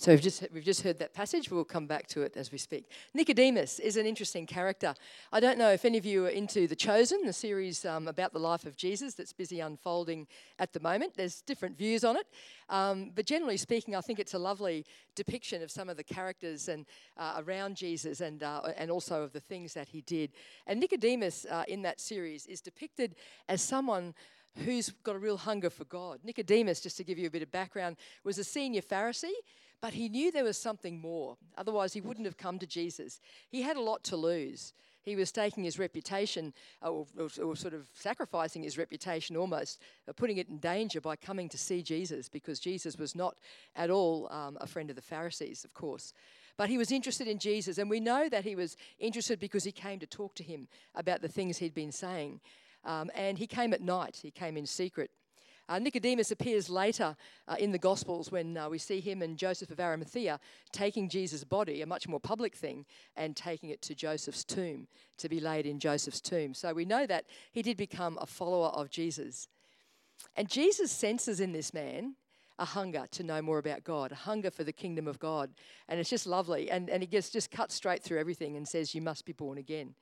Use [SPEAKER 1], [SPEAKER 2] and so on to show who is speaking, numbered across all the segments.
[SPEAKER 1] So we've just, we've just heard that passage. We'll come back to it as we speak. Nicodemus is an interesting character. I don't know if any of you are into The Chosen, the series um, about the life of Jesus that's busy unfolding at the moment. There's different views on it. Um, but generally speaking, I think it's a lovely depiction of some of the characters and uh, around Jesus and, uh, and also of the things that he did. And Nicodemus uh, in that series is depicted as someone who's got a real hunger for God. Nicodemus, just to give you a bit of background, was a senior Pharisee. But he knew there was something more. Otherwise, he wouldn't have come to Jesus. He had a lot to lose. He was taking his reputation, uh, or, or, or sort of sacrificing his reputation almost, uh, putting it in danger by coming to see Jesus because Jesus was not at all um, a friend of the Pharisees, of course. But he was interested in Jesus, and we know that he was interested because he came to talk to him about the things he'd been saying. Um, and he came at night, he came in secret. Uh, Nicodemus appears later uh, in the Gospels when uh, we see him and Joseph of Arimathea taking Jesus' body, a much more public thing, and taking it to Joseph's tomb to be laid in Joseph's tomb. So we know that he did become a follower of Jesus. And Jesus senses in this man a hunger to know more about God, a hunger for the kingdom of God. And it's just lovely. And, and he gets, just cuts straight through everything and says, You must be born again.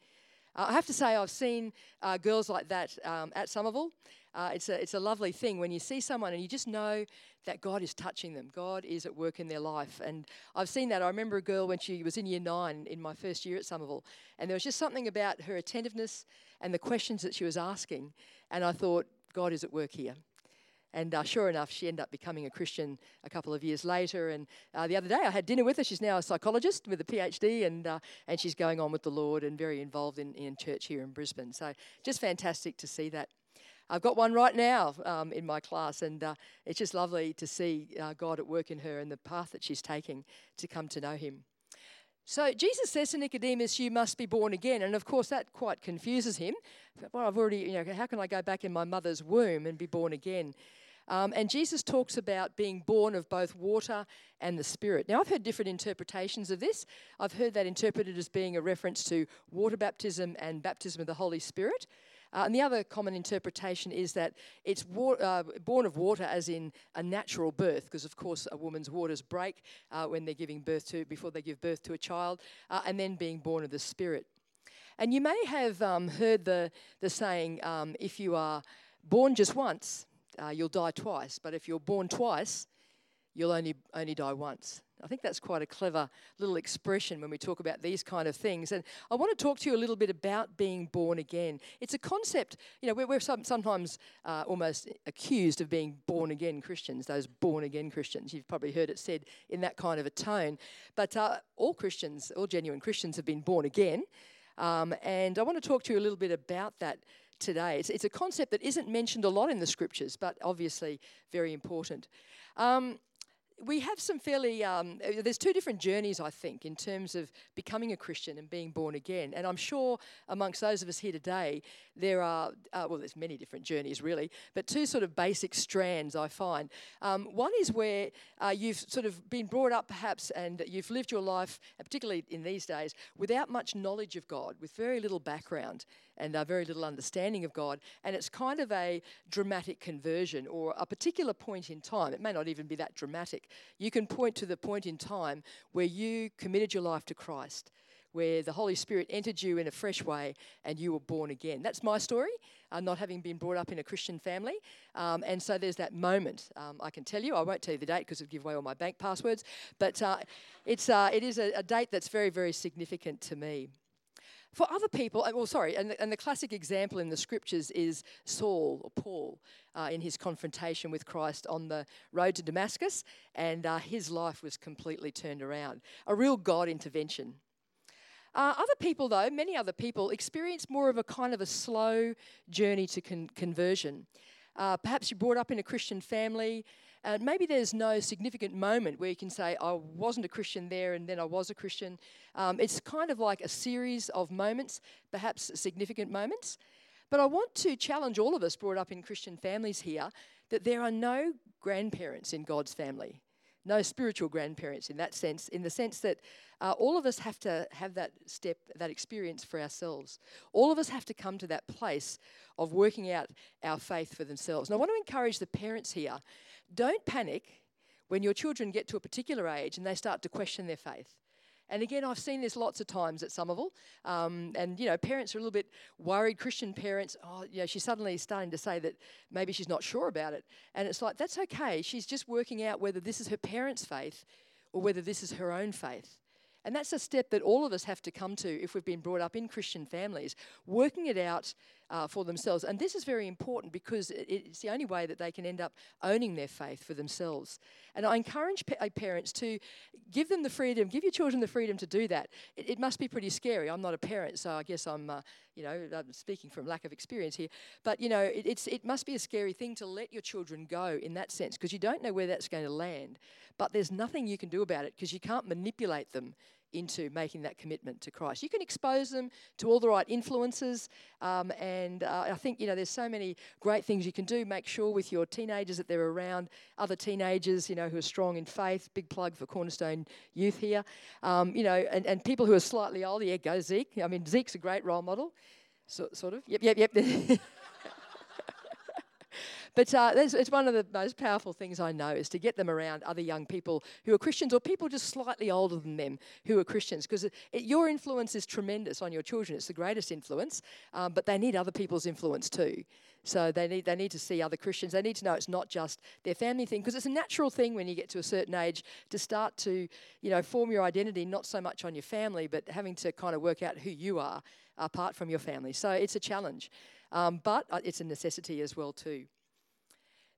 [SPEAKER 1] Uh, I have to say, I've seen uh, girls like that um, at Somerville. Uh, it's, a, it's a lovely thing when you see someone and you just know that God is touching them. God is at work in their life. And I've seen that. I remember a girl when she was in year nine in my first year at Somerville, and there was just something about her attentiveness and the questions that she was asking. And I thought, God is at work here. And uh, sure enough, she ended up becoming a Christian a couple of years later. And uh, the other day, I had dinner with her. She's now a psychologist with a PhD, and, uh, and she's going on with the Lord and very involved in, in church here in Brisbane. So just fantastic to see that. I've got one right now um, in my class, and uh, it's just lovely to see uh, God at work in her and the path that she's taking to come to know Him. So Jesus says to Nicodemus, "You must be born again," and of course that quite confuses him. Well, I've already, you know, how can I go back in my mother's womb and be born again? Um, and Jesus talks about being born of both water and the Spirit. Now, I've heard different interpretations of this. I've heard that interpreted as being a reference to water baptism and baptism of the Holy Spirit. Uh, and the other common interpretation is that it's uh, born of water as in a natural birth, because of course a woman's waters break uh, when they're giving birth to, before they give birth to a child, uh, and then being born of the Spirit. And you may have um, heard the, the saying, um, if you are born just once, uh, you'll die twice. But if you're born twice, you'll only, only die once. I think that's quite a clever little expression when we talk about these kind of things. And I want to talk to you a little bit about being born again. It's a concept, you know, we're, we're sometimes uh, almost accused of being born again Christians, those born again Christians. You've probably heard it said in that kind of a tone. But uh, all Christians, all genuine Christians, have been born again. Um, and I want to talk to you a little bit about that today. It's, it's, a concept that isn't mentioned a lot in the scriptures, but obviously very important. Um, we have some fairly, um, uh, there's two different journeys, I think, in terms of becoming a Christian and being born again. And I'm sure amongst those of us here today, there are, uh, well, there's many different journeys really, but two sort of basic strands I find. Um, one is where uh, you've sort of been brought up perhaps and you've lived your life, particularly in these days, without much knowledge of God, with very little background and uh, very little understanding of God. And it's kind of a dramatic conversion or a particular point in time. It may not even be that dramatic. You can point to the point in time where you committed your life to Christ where the Holy Spirit entered you in a fresh way and you were born again. That's my story, uh, not having been brought up in a Christian family. Um, and so there's that moment. Um, I can tell you, I won't tell you the date because it'll give away all my bank passwords, but uh, it's, uh, it is a, a date that's very, very significant to me. For other people, uh, well, sorry, and the, and the, classic example in the scriptures is Saul or Paul uh, in his confrontation with Christ on the road to Damascus, and uh, his life was completely turned around. A real God intervention. Uh, other people, though, many other people, experience more of a kind of a slow journey to con- conversion. Uh, perhaps you're brought up in a Christian family, and maybe there's no significant moment where you can say, I wasn't a Christian there and then I was a Christian. Um, it's kind of like a series of moments, perhaps significant moments. But I want to challenge all of us brought up in Christian families here that there are no grandparents in God's family no spiritual grandparents in that sense, in the sense that uh, all of us have to have that step, that experience for ourselves. All of us have to come to that place of working out our faith for themselves. And I want to encourage the parents here don't panic when your children get to a particular age and they start to question their faith. And again, I've seen this lots of times at Somerville. Um, and, you know, parents are a little bit worried, Christian parents, oh, know, she's suddenly starting to say that maybe she's not sure about it. And it's like, that's okay. She's just working out whether this is her parents' faith or whether this is her own faith. And that's a step that all of us have to come to if we've been brought up in Christian families, working it out uh, for themselves. And this is very important because it's the only way that they can end up owning their faith for themselves. And I encourage pa- uh, parents to give them the freedom, give your children the freedom to do that. It, it must be pretty scary. I'm not a parent, so I guess I'm, uh, you know, I'm speaking from lack of experience here. But you know, it, it's it must be a scary thing to let your children go in that sense because you don't know where that's going to land. But there's nothing you can do about it because you can't manipulate them into making that commitment to Christ. You can expose them to all the right influences, um, and uh, I think you know there's so many great things you can do. Make sure with your teenagers that they're around other teenagers, you know, who are strong in faith. Big plug for Cornerstone Youth here, um, you know, and, and people who are slightly older. Yeah, go Zeke. I mean, Zeke's a great role model, so, sort of. Yep, yep, yep. But uh, it's one of the most powerful things I know is to get them around other young people who are Christians or people just slightly older than them who are Christians because your influence is tremendous on your children. It's the greatest influence, um, but they need other people's influence too. So they need they need to see other Christians. They need to know it's not just their family thing because it's a natural thing when you get to a certain age to start to you know form your identity not so much on your family but having to kind of work out who you are apart from your family. So it's a challenge, um, but uh, it's a necessity as well too.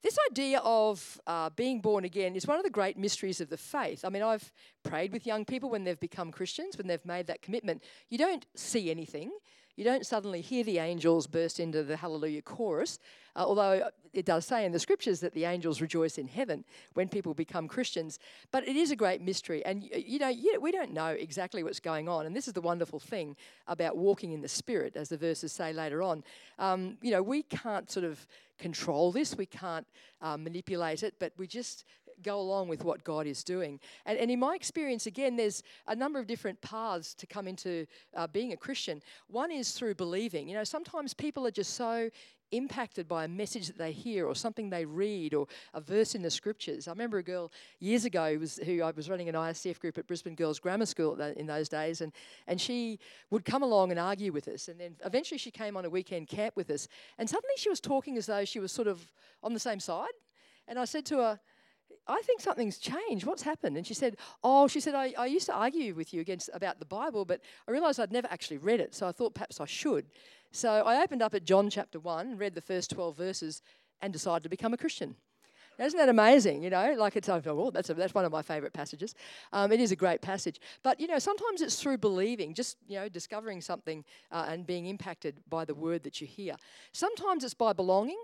[SPEAKER 1] This idea of uh, being born again is one of the great mysteries of the faith. I mean, I've prayed with young people when they've become Christians, when they've made that commitment. You don't see anything. You don't suddenly hear the angels burst into the hallelujah chorus, uh, although it does say in the scriptures that the angels rejoice in heaven when people become Christians. But it is a great mystery, and you know we don't know exactly what's going on. And this is the wonderful thing about walking in the Spirit, as the verses say later on. Um, you know, we can't sort of control this, we can't uh, manipulate it, but we just go along with what God is doing. And, and in my experience, again, there's a number of different paths to come into uh, being a Christian. One is through believing. You know, sometimes people are just so impacted by a message that they hear or something they read or a verse in the scriptures. I remember a girl years ago who, was, who I was running an ISCF group at Brisbane Girls Grammar School in those days, and, and she would come along and argue with us. And then eventually she came on a weekend camp with us, and suddenly she was talking as though she was sort of on the same side. And I said to her, I think something's changed. What's happened? And she said, Oh, she said, I, I used to argue with you against about the Bible, but I realised I'd never actually read it, so I thought perhaps I should. So I opened up at John chapter 1, read the first 12 verses, and decided to become a Christian. isn't that amazing? You know, like it's, oh, that's, a, that's one of my favourite passages. Um, it is a great passage. But, you know, sometimes it's through believing, just, you know, discovering something uh, and being impacted by the word that you hear. Sometimes it's by belonging.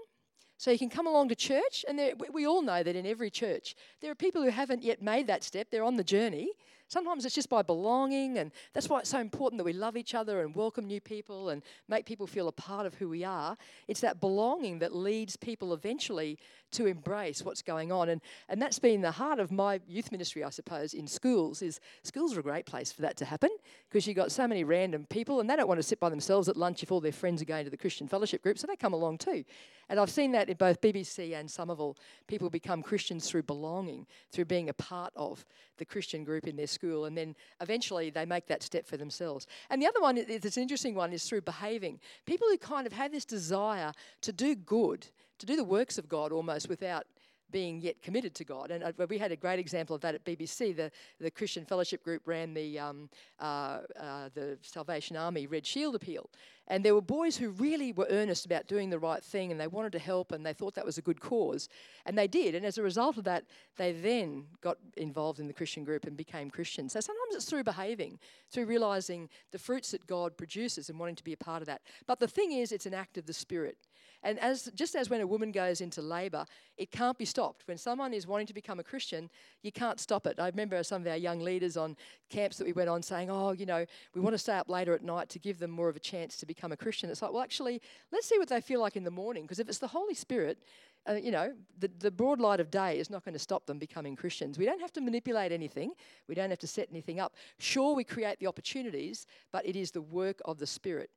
[SPEAKER 1] So you can come along to church, and there, we all know that in every church, there are people who haven't yet made that step. They're on the journey, Sometimes it's just by belonging, and that's why it's so important that we love each other and welcome new people and make people feel a part of who we are. It's that belonging that leads people eventually to embrace what's going on. And, and that's been the heart of my youth ministry, I suppose, in schools, is schools are a great place for that to happen because you've got so many random people and they don't want to sit by themselves at lunch if all their friends are going to the Christian fellowship group, so they come along too. And I've seen that in both BBC and Somerville. People become Christians through belonging, through being a part of the Christian group in their school, and then eventually they make that step for themselves. And the other one, it's an interesting one, is through behaving. People who kind of have this desire to do good, to do the works of God almost without being yet committed to God. And uh, we had a great example of that at BBC. The, the Christian Fellowship Group ran the, um, uh, uh, the Salvation Army Red Shield Appeal. And there were boys who really were earnest about doing the right thing and they wanted to help and they thought that was a good cause. And they did. And as a result of that, they then got involved in the Christian group and became Christians. So sometimes it's through behaving, through realizing the fruits that God produces and wanting to be a part of that. But the thing is, it's an act of the Spirit. And as just as when a woman goes into labor, it can't be stopped. When someone is wanting to become a Christian, you can't stop it. I remember some of our young leaders on camps that we went on saying, "Oh, you know, we want to stay up later at night to give them more of a chance to become a Christian." It's like, well, actually, let's see what they feel like in the morning, because if it's the Holy Spirit, uh, you know, the, the broad light of day is not going to stop them becoming Christians. We don't have to manipulate anything. We don't have to set anything up. Sure, we create the opportunities, but it is the work of the Spirit.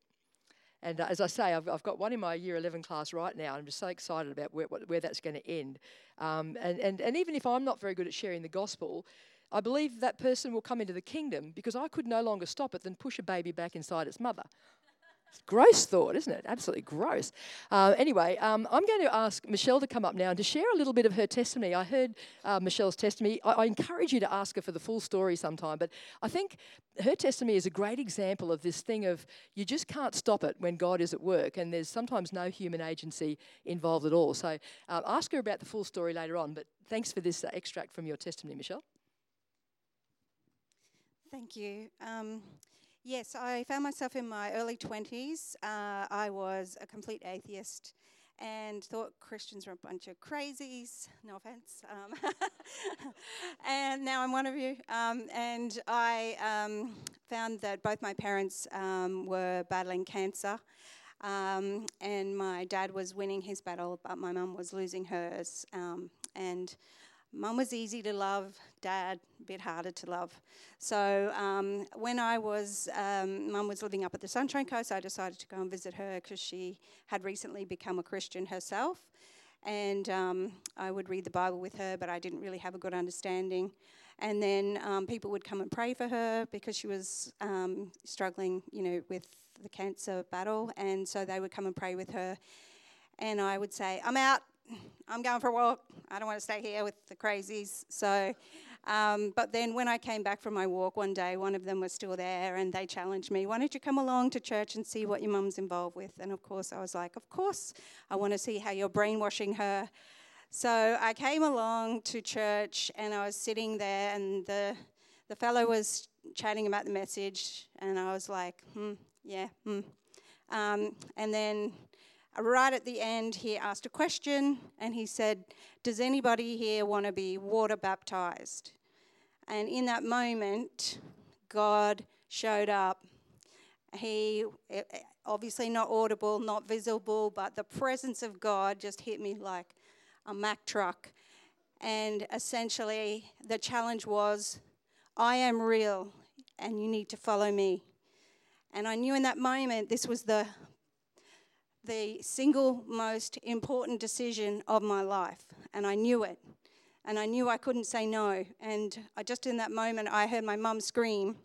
[SPEAKER 1] And uh, as I say, I've, I've got one in my year 11 class right now. And I'm just so excited about where, where that's going to end. Um, and, and, and even if I'm not very good at sharing the gospel, I believe that person will come into the kingdom because I could no longer stop it than push a baby back inside its mother. Gross thought, isn't it? Absolutely gross. Uh, anyway, um, I'm going to ask Michelle to come up now and to share a little bit of her testimony. I heard uh, Michelle's testimony. I, I, encourage you to ask her for the full story sometime, but I think her testimony is a great example of this thing of you just can't stop it when God is at work, and there's sometimes no human agency involved at all. So uh, ask her about the full story later on, but thanks for this uh, extract from your testimony, Michelle.
[SPEAKER 2] Thank you. Um, Yes, I found myself in my early 20s. Uh, I was a complete atheist and thought Christians were a bunch of crazies. No offense. Um, and now I'm one of you. Um, and I um, found that both my parents um, were battling cancer. Um, and my dad was winning his battle, but my mum was losing hers. Um, and Mum was easy to love, dad a bit harder to love. So um, when I was, um, Mum was living up at the Sunshine Coast, I decided to go and visit her because she had recently become a Christian herself. And um, I would read the Bible with her, but I didn't really have a good understanding. And then um, people would come and pray for her because she was um, struggling, you know, with the cancer battle. And so they would come and pray with her. And I would say, I'm out, I'm going for a walk. I don't want to stay here with the crazies. So, um, but then when I came back from my walk one day, one of them was still there and they challenged me, Why don't you come along to church and see what your mum's involved with? And of course, I was like, Of course, I want to see how you're brainwashing her. So I came along to church and I was sitting there and the, the fellow was chatting about the message and I was like, Hmm, yeah, hmm. Um, and then right at the end, he asked a question and he said, Does anybody here want to be water baptized? And in that moment, God showed up. He, eh, eh, obviously not audible, not visible, but the presence of God just hit me like a Mack truck. And essentially, the challenge was I am real and you need to follow me. And I knew in that moment this was the the single most important decision of my life, and I knew it. And I knew I couldn't say no. And I just in that moment, I heard my mum scream.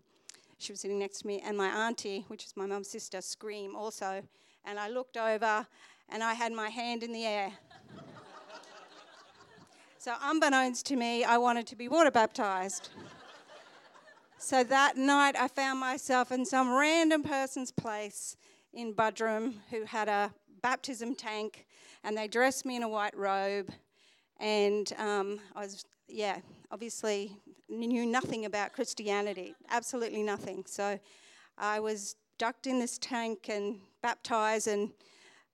[SPEAKER 2] She was sitting next to me, and my auntie, which is my mum's sister, scream also. And I looked over, and I had my hand in the air. so, unbeknownst to me, I wanted to be water baptized. so that night, I found myself in some random person's place in Buderim who had a baptism tank, and they dressed me in a white robe. And um, I was, yeah, obviously knew nothing about Christianity, absolutely nothing. So I was ducked in this tank and baptized, and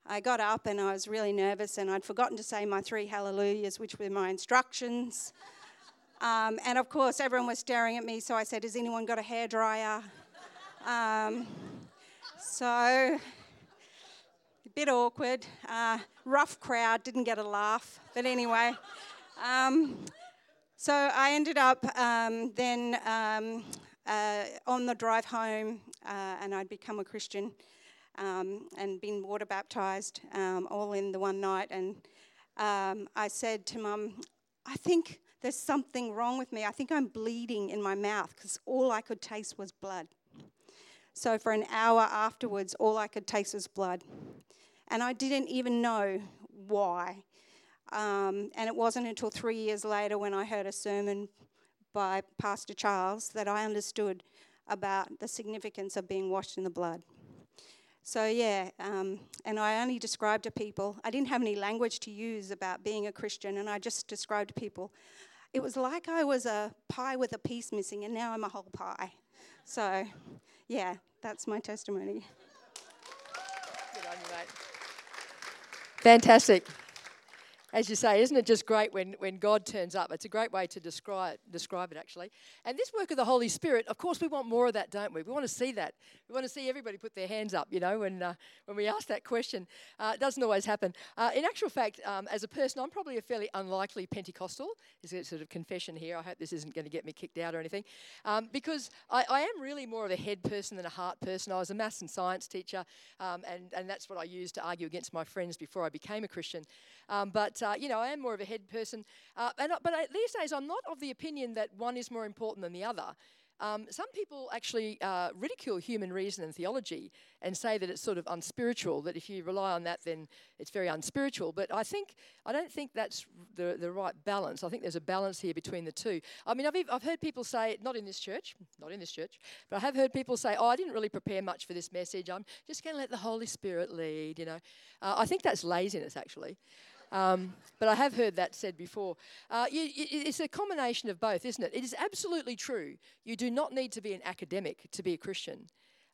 [SPEAKER 2] I got up and I was really nervous, and I'd forgotten to say my three hallelujahs, which were my instructions. Um, and of course, everyone was staring at me, so I said, Has anyone got a hairdryer? Um, so, a bit awkward. Uh, rough crowd, didn't get a laugh. But anyway, um, so I ended up um, then um, uh, on the drive home, uh, and I'd become a Christian um, and been water baptized um, all in the one night. And um, I said to Mum, I think there's something wrong with me. I think I'm bleeding in my mouth because all I could taste was blood. So for an hour afterwards, all I could taste was blood. And I didn't even know why. Um, and it wasn't until three years later when I heard a sermon by Pastor Charles that I understood about the significance of being washed in the blood. So, yeah, um, and I only described to people, I didn't have any language to use about being a Christian, and I just described to people, it was like I was a pie with a piece missing, and now I'm a whole pie. So, yeah, that's my testimony.
[SPEAKER 1] Fantastic. As you say, isn't it just great when, when God turns up? It's a great way to describe, describe it, actually. And this work of the Holy Spirit, of course, we want more of that, don't we? We want to see that. We want to see everybody put their hands up, you know, when, uh, when we ask that question. Uh, it doesn't always happen. Uh, in actual fact, um, as a person, I'm probably a fairly unlikely Pentecostal. Is a sort of confession here. I hope this isn't going to get me kicked out or anything. Um, because I, I, am really more of a head person than a heart person. I was a maths and science teacher, um, and, and that's what I used to argue against my friends before I became a Christian. Um, uh, you know, I am more of a head person. Uh, and, but I, these days, I'm not of the opinion that one is more important than the other. Um, some people actually uh, ridicule human reason and theology and say that it's sort of unspiritual, that if you rely on that, then it's very unspiritual. But I think, I don't think that's the, the right balance. I think there's a balance here between the two. I mean, I've, I've heard people say, not in this church, not in this church, but I have heard people say, oh, I didn't really prepare much for this message. I'm just going to let the Holy Spirit lead, you know. Uh, I think that's laziness, actually. Um, but I have heard that said before. Uh, you, it's a combination of both, isn't it? It is absolutely true. You do not need to be an academic to be a Christian.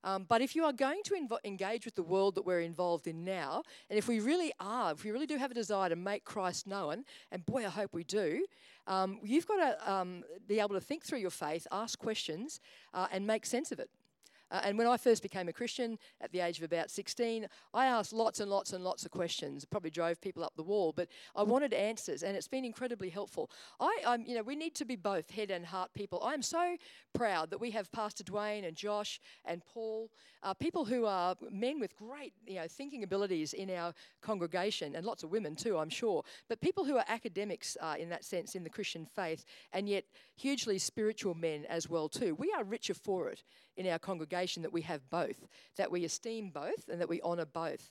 [SPEAKER 1] Um, but if you are going to invo- engage with the world that we're involved in now, and if we really are, if we really do have a desire to make Christ known, and boy, I hope we do, um, you've got to um, be able to think through your faith, ask questions, uh, and make sense of it. Uh, and when I first became a Christian at the age of about 16, I asked lots and lots and lots of questions. It probably drove people up the wall, but I wanted answers, and it's been incredibly helpful. I, I'm, you know, we need to be both head and heart people. I'm so proud that we have Pastor Dwayne and Josh and Paul, uh, people who are men with great, you know, thinking abilities in our congregation, and lots of women too, I'm sure. But people who are academics uh, in that sense in the Christian faith, and yet hugely spiritual men as well too. We are richer for it in our congregation that we have both, that we esteem both, and that we honour both.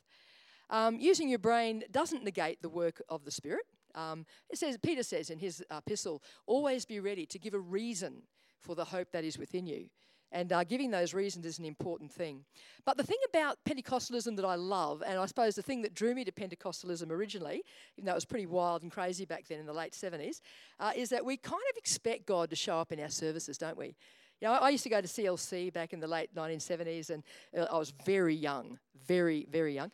[SPEAKER 1] Um, using your brain doesn't negate the work of the Spirit. Um, it says, Peter says in his epistle, always be ready to give a reason for the hope that is within you. And uh, giving those reasons is an important thing. But the thing about Pentecostalism that I love, and I suppose the thing that drew me to Pentecostalism originally, even though it was pretty wild and crazy back then in the late 70s, uh, is that we kind of expect God to show up in our services, don't we? You know, I used to go to CLC back in the late 1970s, and uh, I was very young, very, very young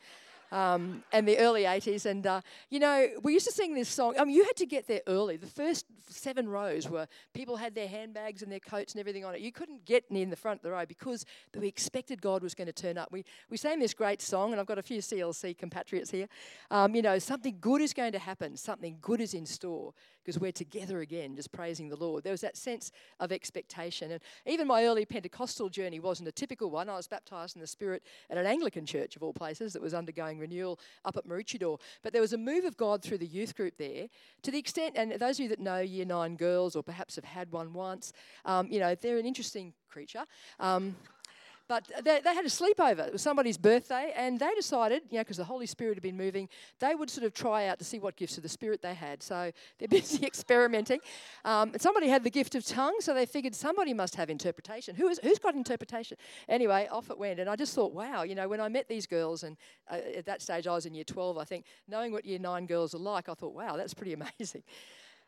[SPEAKER 1] um, and the early 80s. And, uh, you know, we used to sing this song. I mean, you had to get there early. The first seven rows were people had their handbags and their coats and everything on it. You couldn't get in the front of the row because we expected God was going to turn up. We, we sang this great song, and I've got a few CLC compatriots here. Um, you know, something good is going to happen, something good is in store because we're together again, just praising the Lord. There was that sense of expectation. And even my early Pentecostal journey wasn't a typical one. I was baptized in the Spirit at an Anglican church, of all places, that was undergoing renewal up at Maroochydore. But there was a move of God through the youth group there to the extent, and those of you that know Year 9 girls or perhaps have had one once, um, you know, they're an interesting creature. Um, but they, they had a sleepover. It was somebody's birthday, and they decided, you know, because the Holy Spirit had been moving, they would sort of try out to see what gifts of the Spirit they had. So they're busy experimenting. Um, somebody had the gift of tongues, so they figured somebody must have interpretation. Who is, who's got interpretation? Anyway, off it went. And I just thought, wow, you know, when I met these girls, and uh, at that stage I was in year 12, I think, knowing what year 9 girls are like, I thought, wow, that's pretty amazing.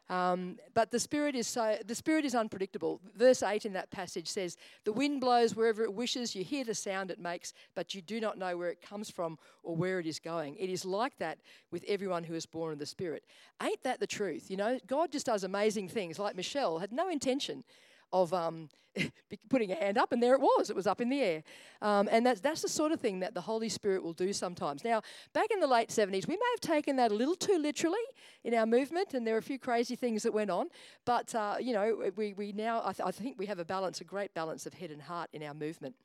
[SPEAKER 1] Um, but the spirit is so the spirit is unpredictable. Verse eight in that passage says, "The wind blows wherever it wishes. You hear the sound it makes, but you do not know where it comes from or where it is going." It is like that with everyone who is born of the Spirit. Ain't that the truth? You know, God just does amazing things. Like Michelle had no intention of um, putting a hand up, and there it was. It was up in the air. Um, and that's, that's the sort of thing that the Holy Spirit will do sometimes. Now, back in the late 70s, we may have taken that a little too literally in our movement, and there were a few crazy things that went on. But, uh, you know, we, we now, I, th- I think we have a balance, a great balance of head and heart in our movement.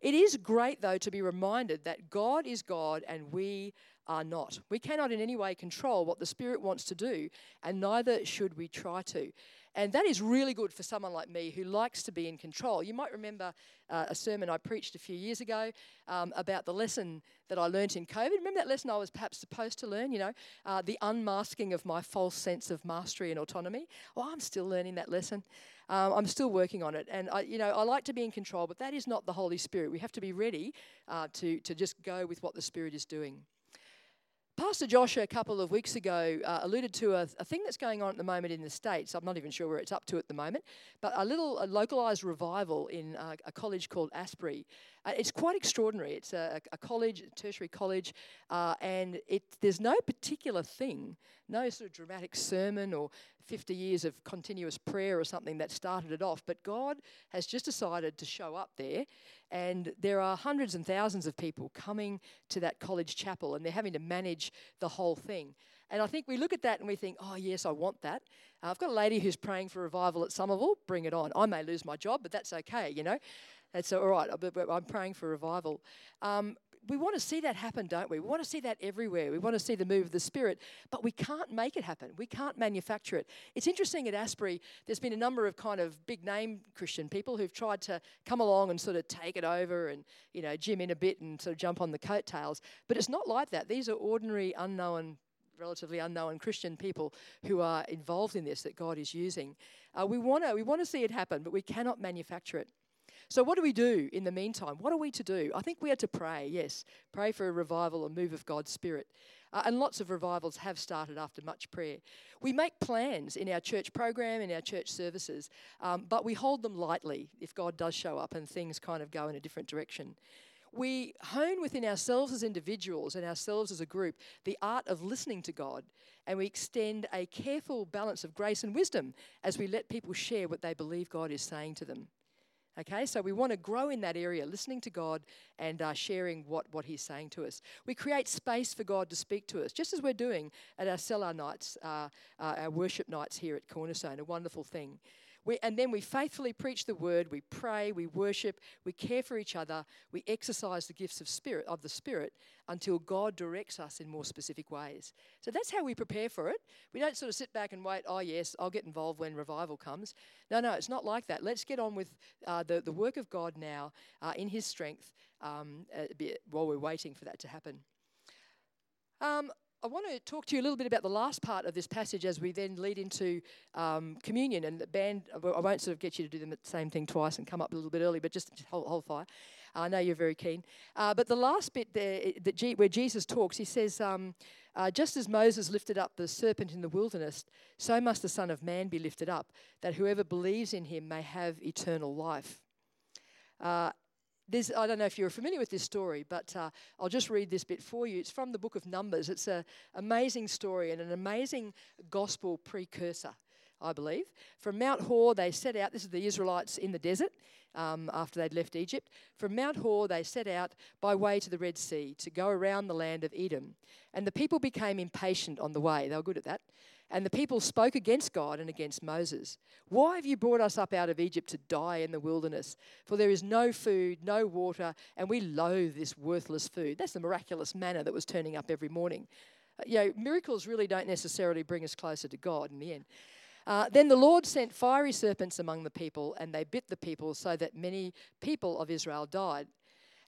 [SPEAKER 1] It is great, though, to be reminded that God is God and we are not. We cannot in any way control what the Spirit wants to do, and neither should we try to. And that is really good for someone like me who likes to be in control. You might remember uh, a sermon I preached a few years ago um, about the lesson that I learnt in COVID. Remember that lesson I was perhaps supposed to learn, you know, uh, the unmasking of my false sense of mastery and autonomy? Well, I'm still learning that lesson. Um, I'm still working on it. And, I, you know, I like to be in control, but that is not the Holy Spirit. We have to be ready uh, to, to just go with what the Spirit is doing. Pastor Joshua a couple of weeks ago uh, alluded to a, a, thing that's going on at the moment in the States. I'm not even sure where it's up to at the moment, but a little a localized revival in uh, a college called Asbury. Uh, it's quite extraordinary. It's a, a college, a tertiary college, uh, and it, there's no particular thing, no sort of dramatic sermon or 50 years of continuous prayer or something that started it off, but God has just decided to show up there and there are hundreds and thousands of people coming to that college chapel and they're having to manage the whole thing. And I think we look at that and we think, oh, yes, I want that. Uh, I've got a lady who's praying for revival at Somerville. Bring it on. I may lose my job, but that's okay, you know. That's all right. I'm praying for revival. Um, we want to see that happen, don't we? We want to see that everywhere. We want to see the move of the Spirit, but we can't make it happen. We can't manufacture it. It's interesting at Asbury, there's been a number of kind of big name Christian people who've tried to come along and sort of take it over and, you know, Jim in a bit and sort of jump on the coattails. But it's not like that. These are ordinary, unknown relatively unknown Christian people who are involved in this that God is using. Uh, we want to we want to see it happen, but we cannot manufacture it. So, what do we do in the meantime? What are we to do? I think we are to pray, yes, pray for a revival, a move of God's Spirit. Uh, and lots of revivals have started after much prayer. We make plans in our church program, in our church services, um, but we hold them lightly if God does show up and things kind of go in a different direction. We hone within ourselves as individuals and ourselves as a group the art of listening to God, and we extend a careful balance of grace and wisdom as we let people share what they believe God is saying to them. Okay, so we want to grow in that area, listening to God and uh, sharing what, what He's saying to us. We create space for God to speak to us, just as we're doing at our cellar nights, uh, uh, our worship nights here at Cornerstone, a wonderful thing. We, and then we faithfully preach the word, we pray, we worship, we care for each other, we exercise the gifts of spirit of the spirit until God directs us in more specific ways. So that's how we prepare for it. We don't sort of sit back and wait, oh yes, I'll get involved when revival comes. No, no, it's not like that. Let's get on with uh, the, the work of God now uh, in his strength um, while we're waiting for that to happen. Um, I want to talk to you a little bit about the last part of this passage as we then lead into um, communion. And the band, I won't sort of get you to do the same thing twice and come up a little bit early, but just hold, hold fire. I know you're very keen. Uh, but the last bit there, G, where Jesus talks, he says, um, uh, Just as Moses lifted up the serpent in the wilderness, so must the Son of Man be lifted up, that whoever believes in him may have eternal life. Uh, there's, I don't know if you're familiar with this story, but uh, I'll just read this bit for you. It's from the book of Numbers. It's an amazing story and an amazing gospel precursor, I believe. From Mount Hor, they set out, this is the Israelites in the desert um, after they'd left Egypt. From Mount Hor, they set out by way to the Red Sea to go around the land of Edom. And the people became impatient on the way. They were good at that. And the people spoke against God and against Moses. Why have you brought us up out of Egypt to die in the wilderness? For there is no food, no water, and we loathe this worthless food. That's the miraculous manna that was turning up every morning. Uh, you know, miracles really don't necessarily bring us closer to God in the end. Uh, then the Lord sent fiery serpents among the people, and they bit the people, so that many people of Israel died.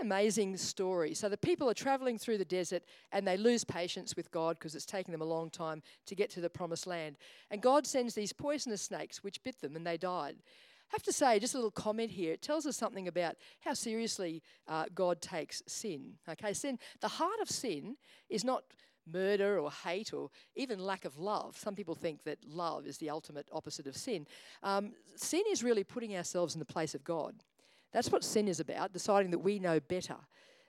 [SPEAKER 1] amazing story. So the people are traveling through the desert and they lose patience with God because it's taking them a long time to get to the promised land. And God sends these poisonous snakes which bit them and they died. I have to say, just a little comment here. It tells us something about how seriously uh, God takes sin. Okay, sin. The heart of sin is not murder or hate or even lack of love. Some people think that love is the ultimate opposite of sin. Um, sin is really putting ourselves in the place of God. That's what sin is about, deciding that we know better.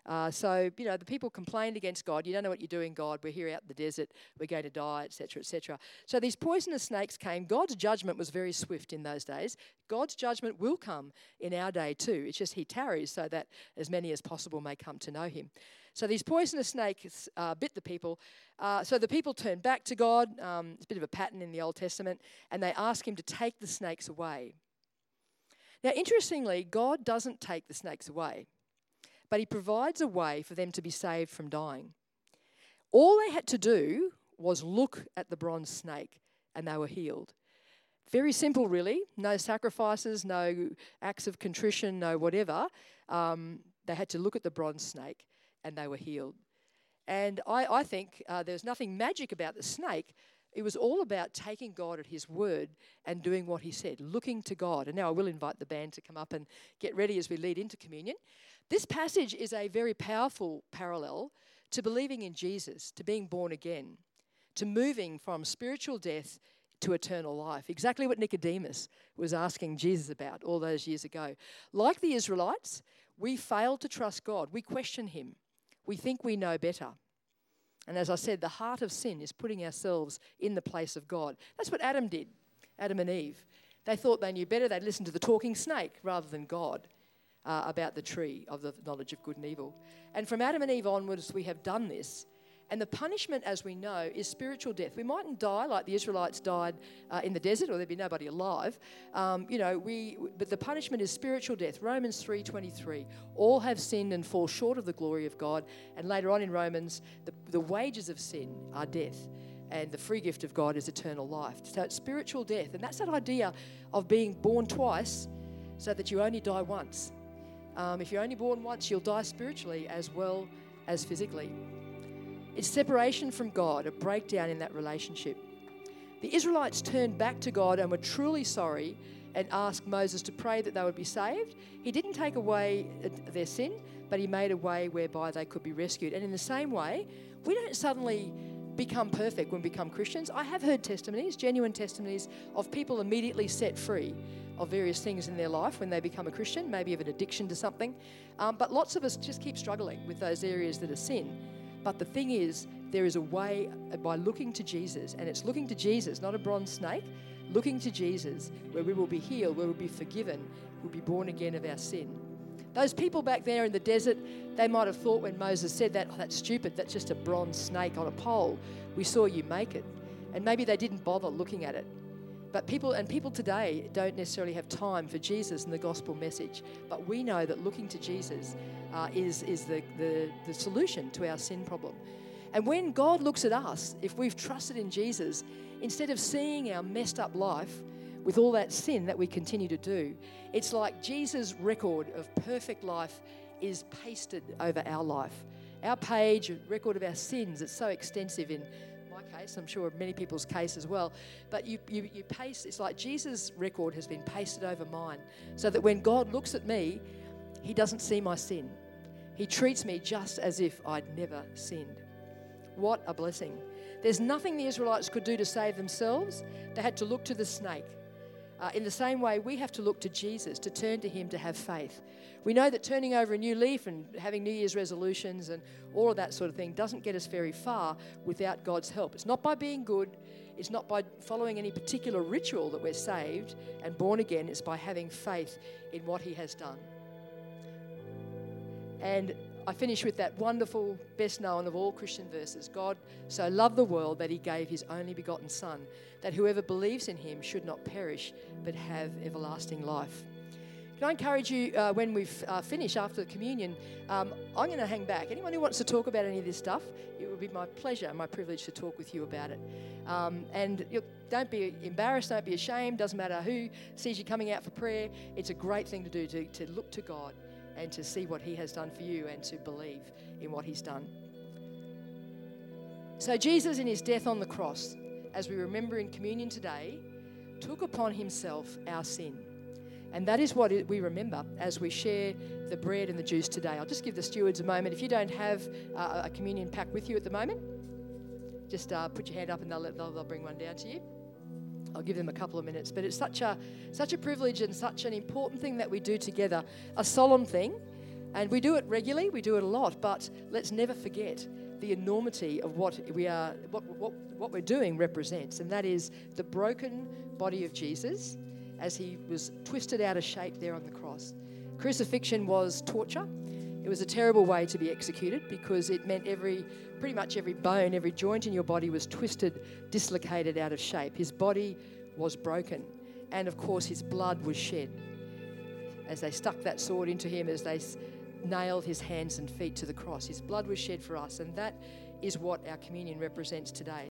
[SPEAKER 1] Uh, so, you know, the people complained against God. You don't know what you're doing, God. We're here out in the desert. We're going to die, etc., etc. So these poisonous snakes came. God's judgment was very swift in those days. God's judgment will come in our day too. It's just He tarries so that as many as possible may come to know Him. So these poisonous snakes uh, bit the people. Uh, so the people turned back to God. Um, it's a bit of a pattern in the Old Testament, and they asked Him to take the snakes away. Now, interestingly, God doesn't take the snakes away, but He provides a way for them to be saved from dying. All they had to do was look at the bronze snake and they were healed. Very simple, really. No sacrifices, no acts of contrition, no whatever. Um, they had to look at the bronze snake and they were healed. And I, I think uh, there's nothing magic about the snake. It was all about taking God at His word and doing what He said, looking to God. And now I will invite the band to come up and get ready as we lead into communion. This passage is a very powerful parallel to believing in Jesus, to being born again, to moving from spiritual death to eternal life. Exactly what Nicodemus was asking Jesus about all those years ago. Like the Israelites, we fail to trust God. We question Him. We think we know better. And as I said, the heart of sin is putting ourselves in the place of God. That's what Adam did, Adam and Eve. They thought they knew better. They'd listen to the talking snake rather than God uh, about the tree of the knowledge of good and evil. And from Adam and Eve onwards, we have done this. And the punishment, as we know, is spiritual death. We mightn't die like the Israelites died uh, in the desert, or there'd be nobody alive. Um, you know, we. But the punishment is spiritual death. Romans three twenty three. All have sinned and fall short of the glory of God. And later on in Romans, the, the wages of sin are death, and the free gift of God is eternal life. So it's spiritual death, and that's that idea of being born twice, so that you only die once. Um, if you're only born once, you'll die spiritually as well as physically. It's separation from God, a breakdown in that relationship. The Israelites turned back to God and were truly sorry and asked Moses to pray that they would be saved. He didn't take away their sin, but he made a way whereby they could be rescued. And in the same way, we don't suddenly become perfect when we become Christians. I have heard testimonies, genuine testimonies, of people immediately set free of various things in their life when they become a Christian, maybe of an addiction to something. Um, but lots of us just keep struggling with those areas that are sin. But the thing is, there is a way uh, by looking to Jesus, and it's looking to Jesus, not a bronze snake, looking to Jesus, where we will be healed, where we'll be forgiven, we'll be born again of our sin. Those people back there in the desert, they might have thought when Moses said that, oh, that's stupid, that's just a bronze snake on a pole. We saw you make it. And maybe they didn't bother looking at it. But people, and people today don't necessarily have time for Jesus and the gospel message. But we know that looking to Jesus uh, is, is the, the, the solution to our sin problem. And when God looks at us, if we've trusted in Jesus, instead of seeing our messed up life with all that sin that we continue to do, it's like Jesus' record of perfect life is pasted over our life. Our page, record of our sins, it's so extensive in case, I'm sure many people's case as well. But you, you, you paste, it's like Jesus' record has been pasted over mine, so that when God looks at me, he doesn't see my sin. He treats me just as if I'd never sinned. What a blessing. There's nothing the Israelites could do to save themselves. They had to look to the snake. Uh, in the same way, we have to look to Jesus, to turn to Him, to have faith. We know that turning over a new leaf and having New Year's resolutions and all of that sort of thing doesn't get us very far without God's help. It's not by being good, it's not by following any particular ritual that we're saved and born again, it's by having faith in what He has done. And I finish with that wonderful, best known of all Christian verses God so loved the world that he gave his only begotten Son, that whoever believes in him should not perish, but have everlasting life. Can I encourage you uh, when we uh, finish after the communion? Um, I'm going to hang back. Anyone who wants to talk about any of this stuff, it would be my pleasure and my privilege to talk with you about it. Um, and don't be embarrassed, don't be ashamed. Doesn't matter who sees you coming out for prayer. It's a great thing to do to, to look to God and to see what He has done for you and to believe in what He's done. So, Jesus, in His death on the cross, as we remember in communion today, took upon Himself our sin. And that is what we remember as we share the bread and the juice today. I'll just give the stewards a moment. If you don't have uh, a communion pack with you at the moment, just uh, put your hand up and they'll, they'll, they'll bring one down to you. I'll give them a couple of minutes. But it's such a, such a privilege and such an important thing that we do together, a solemn thing. And we do it regularly, we do it a lot, but let's never forget the enormity of what we are, what, what, what we're doing represents, and that is the broken body of Jesus as he was twisted out of shape there on the cross. Crucifixion was torture. It was a terrible way to be executed because it meant every, pretty much every bone, every joint in your body was twisted, dislocated out of shape. His body was broken. And of course, his blood was shed as they stuck that sword into him, as they nailed his hands and feet to the cross. His blood was shed for us. And that is what our communion represents today.